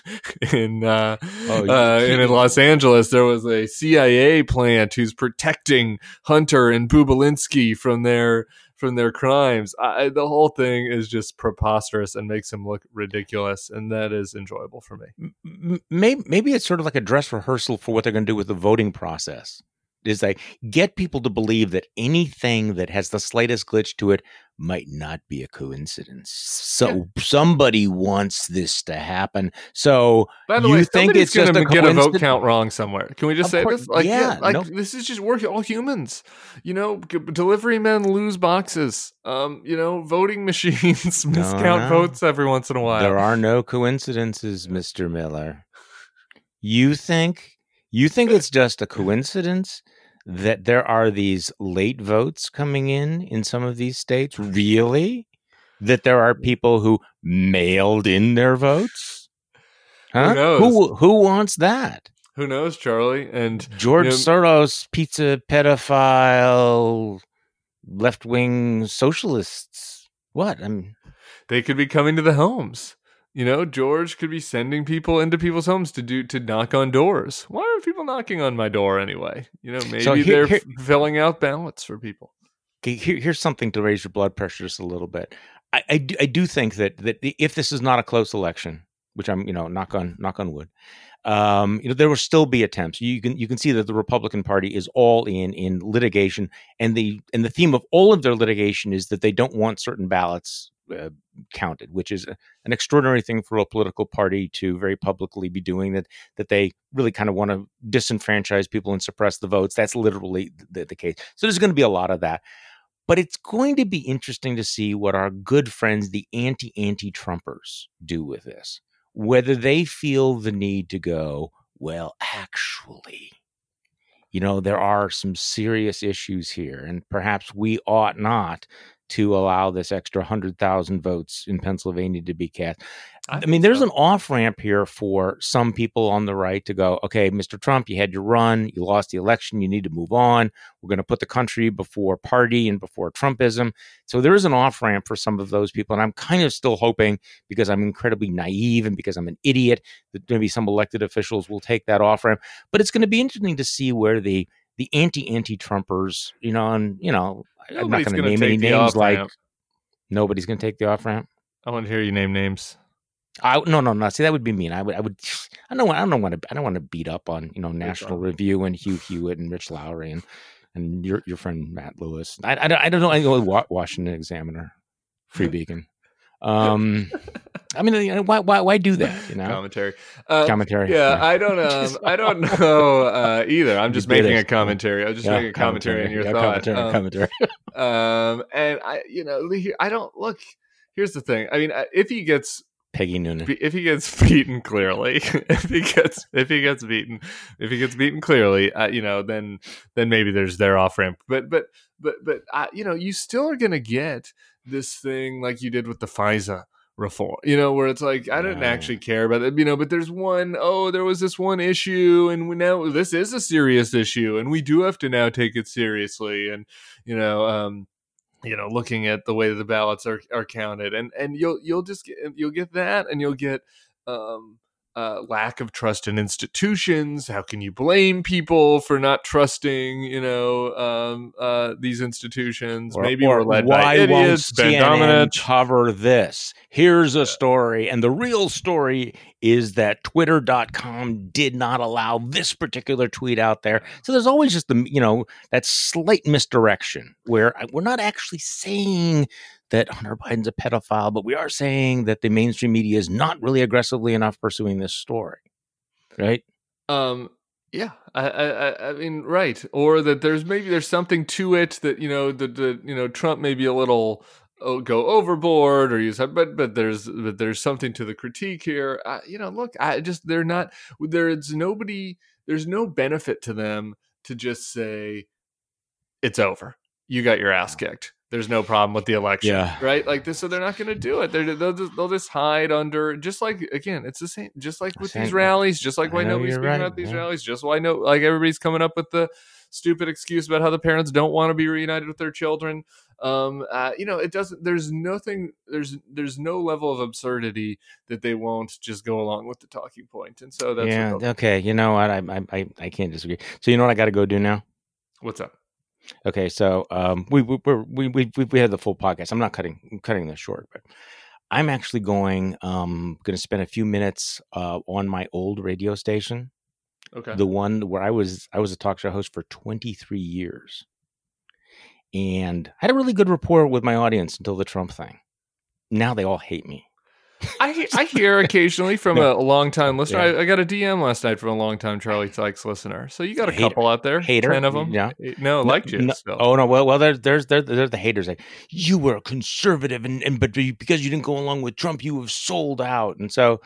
in uh, oh, uh, in, Los Angeles there was a CIA plant who's protecting Hunter and Bobulinski from their from their crimes. I, the whole thing is just preposterous and makes him look ridiculous, and that is enjoyable for me. Maybe maybe it's sort of like a dress rehearsal for what they're going to do with the voting process is like get people to believe that anything that has the slightest glitch to it might not be a coincidence. So yeah. somebody wants this to happen. So by the you way, think it's just a get a vote count wrong somewhere. Can we just of say course, this? Like, yeah, yeah like no. this is just we're all humans. You know, delivery men lose boxes. Um, you know, voting machines miscount no. votes every once in a while. There are no coincidences, Mister Miller. You think you think it's just a coincidence that there are these late votes coming in in some of these states? Really? That there are people who mailed in their votes? Huh? Who Who, who wants that? Who knows, Charlie? And George you know, Soros, pizza pedophile, left wing socialists. What? I'm. They could be coming to the homes. You know, George could be sending people into people's homes to do to knock on doors. Why are people knocking on my door anyway? You know, maybe So here- they're here- f- filling out ballots for people. Okay, here, here's something to raise your blood pressure just a little bit. I, I, do, I do think that that if this is not a close election, which I'm you know knock on knock on wood, um, you know there will still be attempts. You can you can see that the Republican Party is all in in litigation, and the and the theme of all of their litigation is that they don't want certain ballots uh, counted, which is an extraordinary thing for a political party to very publicly be doing. That that they really kind of want to disenfranchise people and suppress the votes. That's literally the, the case. So there's going to be a lot of that. But it's going to be interesting to see what our good friends, the anti anti Trumpers, do with this. Whether they feel the need to go, well, actually, you know, there are some serious issues here, and perhaps we ought not to allow this extra 100,000 votes in Pennsylvania to be cast. I, I mean, there's so. an off ramp here for some people on the right to go, okay, Mr. Trump, you had your run, you lost the election, you need to move on. We're going to put the country before party and before Trumpism. So there is an off ramp for some of those people. And I'm kind of still hoping, because I'm incredibly naive and because I'm an idiot, that maybe some elected officials will take that off ramp. But it's going to be interesting to see where the the anti anti Trumpers, you know, and you know, I'm not going to name any names like nobody's going to take the off ramp. I want to hear you name names. I no no no. See, that would be mean. I would I would. I don't want. I don't want to. I don't want to beat up on you know National Review and Hugh Hewitt and Rich Lowry and and your your friend Matt Lewis. I I, don't- I don't know. I go with Washington Examiner, Free Beacon. Um, I mean, you know, why why why do that? You know, Commentary. Uh, commentary. yeah, I don't. Um, I don't know uh, either. I'm just making it. a commentary. I'm just Yeah, making a commentary on your yeah, thought. Commentary. Um, commentary. Um, and I, you know, I don't look. Here's the thing. I mean, if he gets Peggy Noonan. if he gets beaten clearly, if he gets if he gets beaten, if he gets beaten clearly, uh, you know, then then maybe there's their off ramp. But but but but uh, you know, you still are gonna get this thing like you did with the FISA reform. You know, where it's like I didn't actually care about it. You know, but there's one oh, there was this one issue, and we now this is a serious issue, and we do have to now take it seriously. And you know, um, you know, looking at the way that the ballots are, are counted, and and you'll you'll just get you'll get that, and you'll get um, uh, lack of trust in institutions. How can you blame people for not trusting, you know, um, uh, these institutions? Or- Maybe or we're led why by idiots. won't Ben CNN cover this? Here's a story, and the real story is that Twitter.com did not allow this particular tweet out there. So there's always just the you know that slight misdirection where we're not actually saying that Hunter Biden's a pedophile, but we are saying that the mainstream media is not really aggressively enough pursuing this story, right? Um, Yeah, I, I, I mean, right, or that there's maybe there's something to it that you know the, the you know Trump may be a little oh, go overboard or use but but there's but there's something to the critique here. Uh, you know, look, I just they're not there's nobody there's no benefit to them to just say it's over. You got your ass kicked there's no problem with the election, yeah. right? Like this, so they're not going to do it. They're, they'll just, they'll just hide under, just like again, it's the same, just like with these rallies, just like why nobody's speaking right. about these rallies, just why no, like everybody's coming up with the stupid excuse about how the parents don't want to be reunited with their children. Um, uh, you know, it doesn't. There's nothing. There's there's no level of absurdity that they won't just go along with the talking point. point, and so that's yeah. Okay, you know what? I I I can't disagree. So you know what I got to go do now? What's up? Okay, so um, we we we we we had the full podcast. I'm not cutting I'm cutting this short, but I'm actually going um going to spend a few minutes uh, on my old radio station. Okay. The one where I was I was a talk show host for 23 years. And I had a really good rapport with my audience until the Trump thing. Now they all hate me. I I hear occasionally from a, a long time listener. Yeah. I, I, got a DM last night from a long time Charlie Sykes listener. So you got a couple out there, hater, ten of them. Yeah, no, like you. No, oh no, well, well, there's there's there's, there's the haters. Like you were a conservative, and and but because you didn't go along with Trump, you have sold out, and so.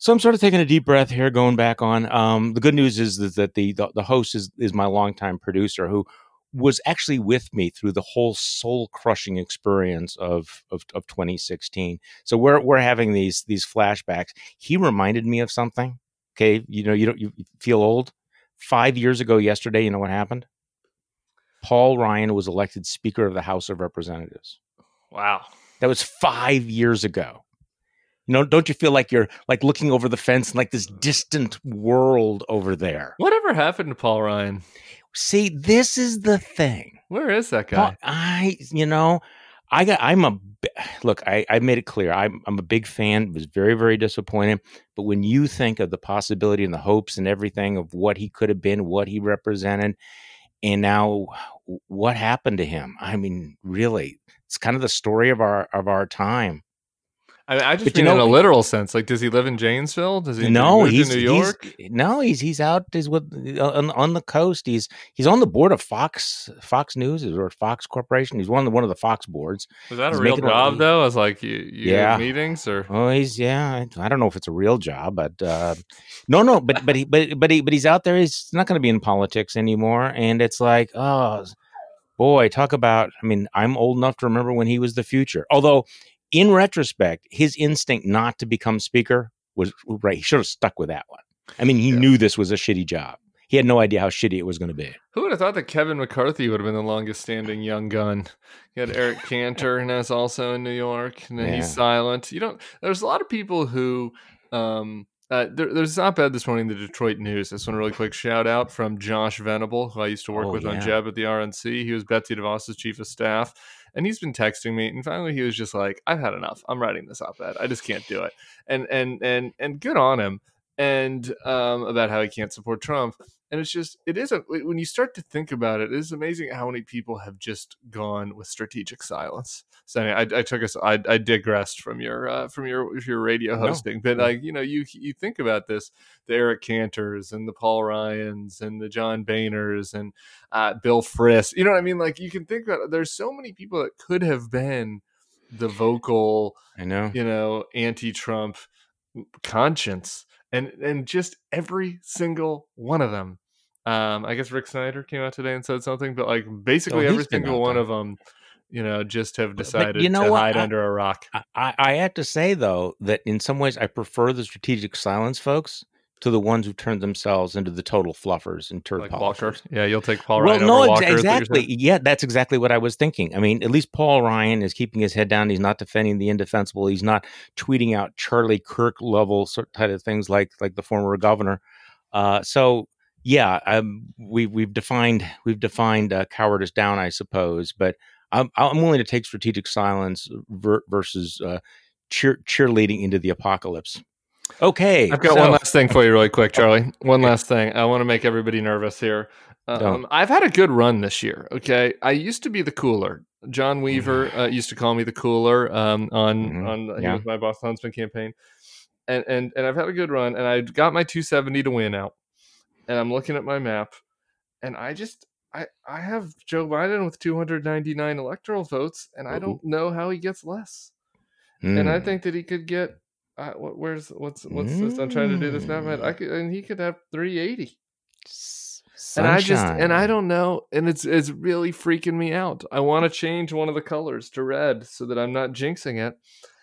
So I'm sort of taking a deep breath here, going back on. Um, the good news is that the, the the host is is my longtime producer, who was actually with me through the whole soul crushing experience of, of, of 2016. So we're we're having these these flashbacks. He reminded me of something. Okay, you know, you don't you feel old. Five years ago yesterday, you know what happened? Paul Ryan was elected Speaker of the House of Representatives. Wow, that was five years ago. You know, don't you feel like you're like looking over the fence and like this distant world over there? Whatever happened to Paul Ryan? See, this is the thing. Where is that guy? I, you know, I got. I'm a look. I, I made it clear. I'm I'm a big fan. Was very very disappointed. But when you think of the possibility and the hopes and everything of what he could have been, what he represented, and now what happened to him? I mean, really, it's kind of the story of our of our time. I, mean, I just mean know, in a literal sense. Like, does he live in Janesville? Does he? No, he's in New York. He's, no, he's he's out. He's with on, on the coast. He's he's on the board of Fox Fox News or Fox Corporation. He's one of the one of the Fox boards. Was that he's a real job a, though? As like you, you yeah meetings or? Oh, he's yeah. I don't know if it's a real job, but uh, no, no. But but he but but he but he's out there. He's not going to be in politics anymore. And it's like oh boy, talk about. I mean, I'm old enough to remember when he was the future. Although in retrospect, his instinct not to become speaker was right. He should have stuck with that one. I mean, he yeah. knew this was a shitty job. He had no idea how shitty it was going to be. Who would have thought that Kevin McCarthy would have been the longest standing young gun? You had Eric Cantor, and that's also in New York, and then yeah. he's silent. You don't. There's a lot of people who. Um, uh, there, there's an op-ed this morning in the Detroit News. This one, really quick shout out from Josh Venable, who I used to work oh, with yeah. on Jeb at the RNC. He was Betsy DeVos's chief of staff and he's been texting me and finally he was just like i've had enough. I'm writing this op-ed. I just can't do it. And and and and good on him and um, about how he can't support trump and it's just it isn't when you start to think about it it is amazing how many people have just gone with strategic silence. So anyway, I, I took us I, I digressed from your uh, from your your radio hosting no. but like you know you you think about this the eric cantors and the paul ryans and the john boehners and uh, bill frist you know what i mean? Like you can think about there's so many people that could have been the vocal i know. you know anti-trump conscience and and just every single one of them. Um, I guess Rick Snyder came out today and said something, but like basically oh, every single one of them, you know, just have decided you know to what? hide I, under a rock. I, I have to say though that in some ways I prefer the strategic silence folks to the ones who turned themselves into the total fluffers and turd like Walker. Yeah, you'll take Paul Ryan. Well, no, exactly. Yeah, that's exactly what I was thinking. I mean, at least Paul Ryan is keeping his head down. He's not defending the indefensible. He's not tweeting out Charlie Kirk level sort type of things like like the former governor. Uh, so yeah, um, we we've defined we've defined uh, cowardice down, I suppose. But I'm I'm willing to take strategic silence ver- versus uh, cheer cheerleading into the apocalypse. Okay. I've got so, one last thing for you, really quick, Charlie. One last thing. I want to make everybody nervous here. Um, I've had a good run this year. Okay. I used to be the cooler. John Weaver uh, used to call me the cooler um, on, mm-hmm. on yeah. my Boston Huntsman campaign. And, and, and I've had a good run, and I got my 270 to win out. and I'm looking at my map, and I just I I have Joe Biden with 299 electoral votes, and I don't know how he gets less. Mm. And I hmm. think that he could get. What, where's what's what's mm. this? I'm trying to do this now, man. I could, and he could have 380. Sunshine. And I just and I don't know, and it's it's really freaking me out. I want to change one of the colors to red so that I'm not jinxing it.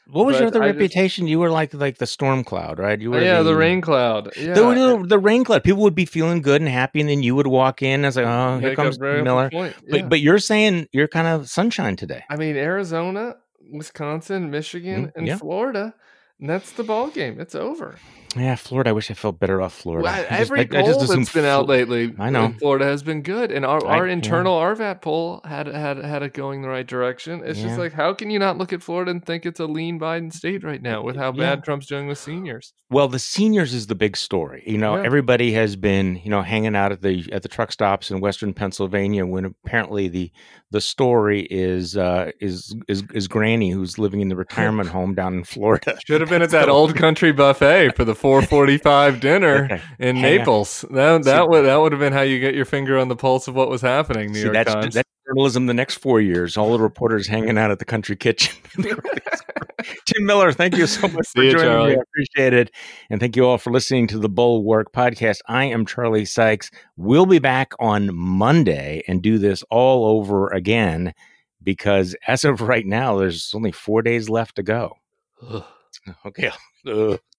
What was your other I reputation? Just, you were like like the storm cloud, right? You were yeah, the, the rain cloud. Yeah, the, the, rain cloud. People would be feeling good and happy, and then you would walk in as like, oh, here comes Miller. Yeah. But but you're saying you're kind of sunshine today. I mean, Arizona, Wisconsin, Michigan, mm, and yeah. Florida. And that's the ball game. It's over. Yeah, Florida. I wish I felt better off Florida. Well, every just, poll I, I that's been out lately, I know Florida has been good, and our, our I, internal yeah. RVAT poll had had had it going the right direction. It's yeah. just like, how can you not look at Florida and think it's a lean Biden state right now with how bad yeah. Trump's doing with seniors? Well, the seniors is the big story. You know, everybody has been you know hanging out at the at the truck stops in Western Pennsylvania when apparently the the story is uh, is is is Granny who's living in the retirement home down in Florida. Should have been at that old country buffet for the 445 dinner in Hang Naples. On. That that See, would that would have been how you get your finger on the pulse of what was happening. New See, York that's, Times. That's journalism the next four years. All the reporters hanging out at the country kitchen. Tim Miller, thank you so much See for you, joining Charlie. me. I appreciate it. And thank you all for listening to the Bulwark podcast. I am Charlie Sykes. We'll be back on Monday and do this all over again because as of right now, there's only four days left to go. okay. Ugh.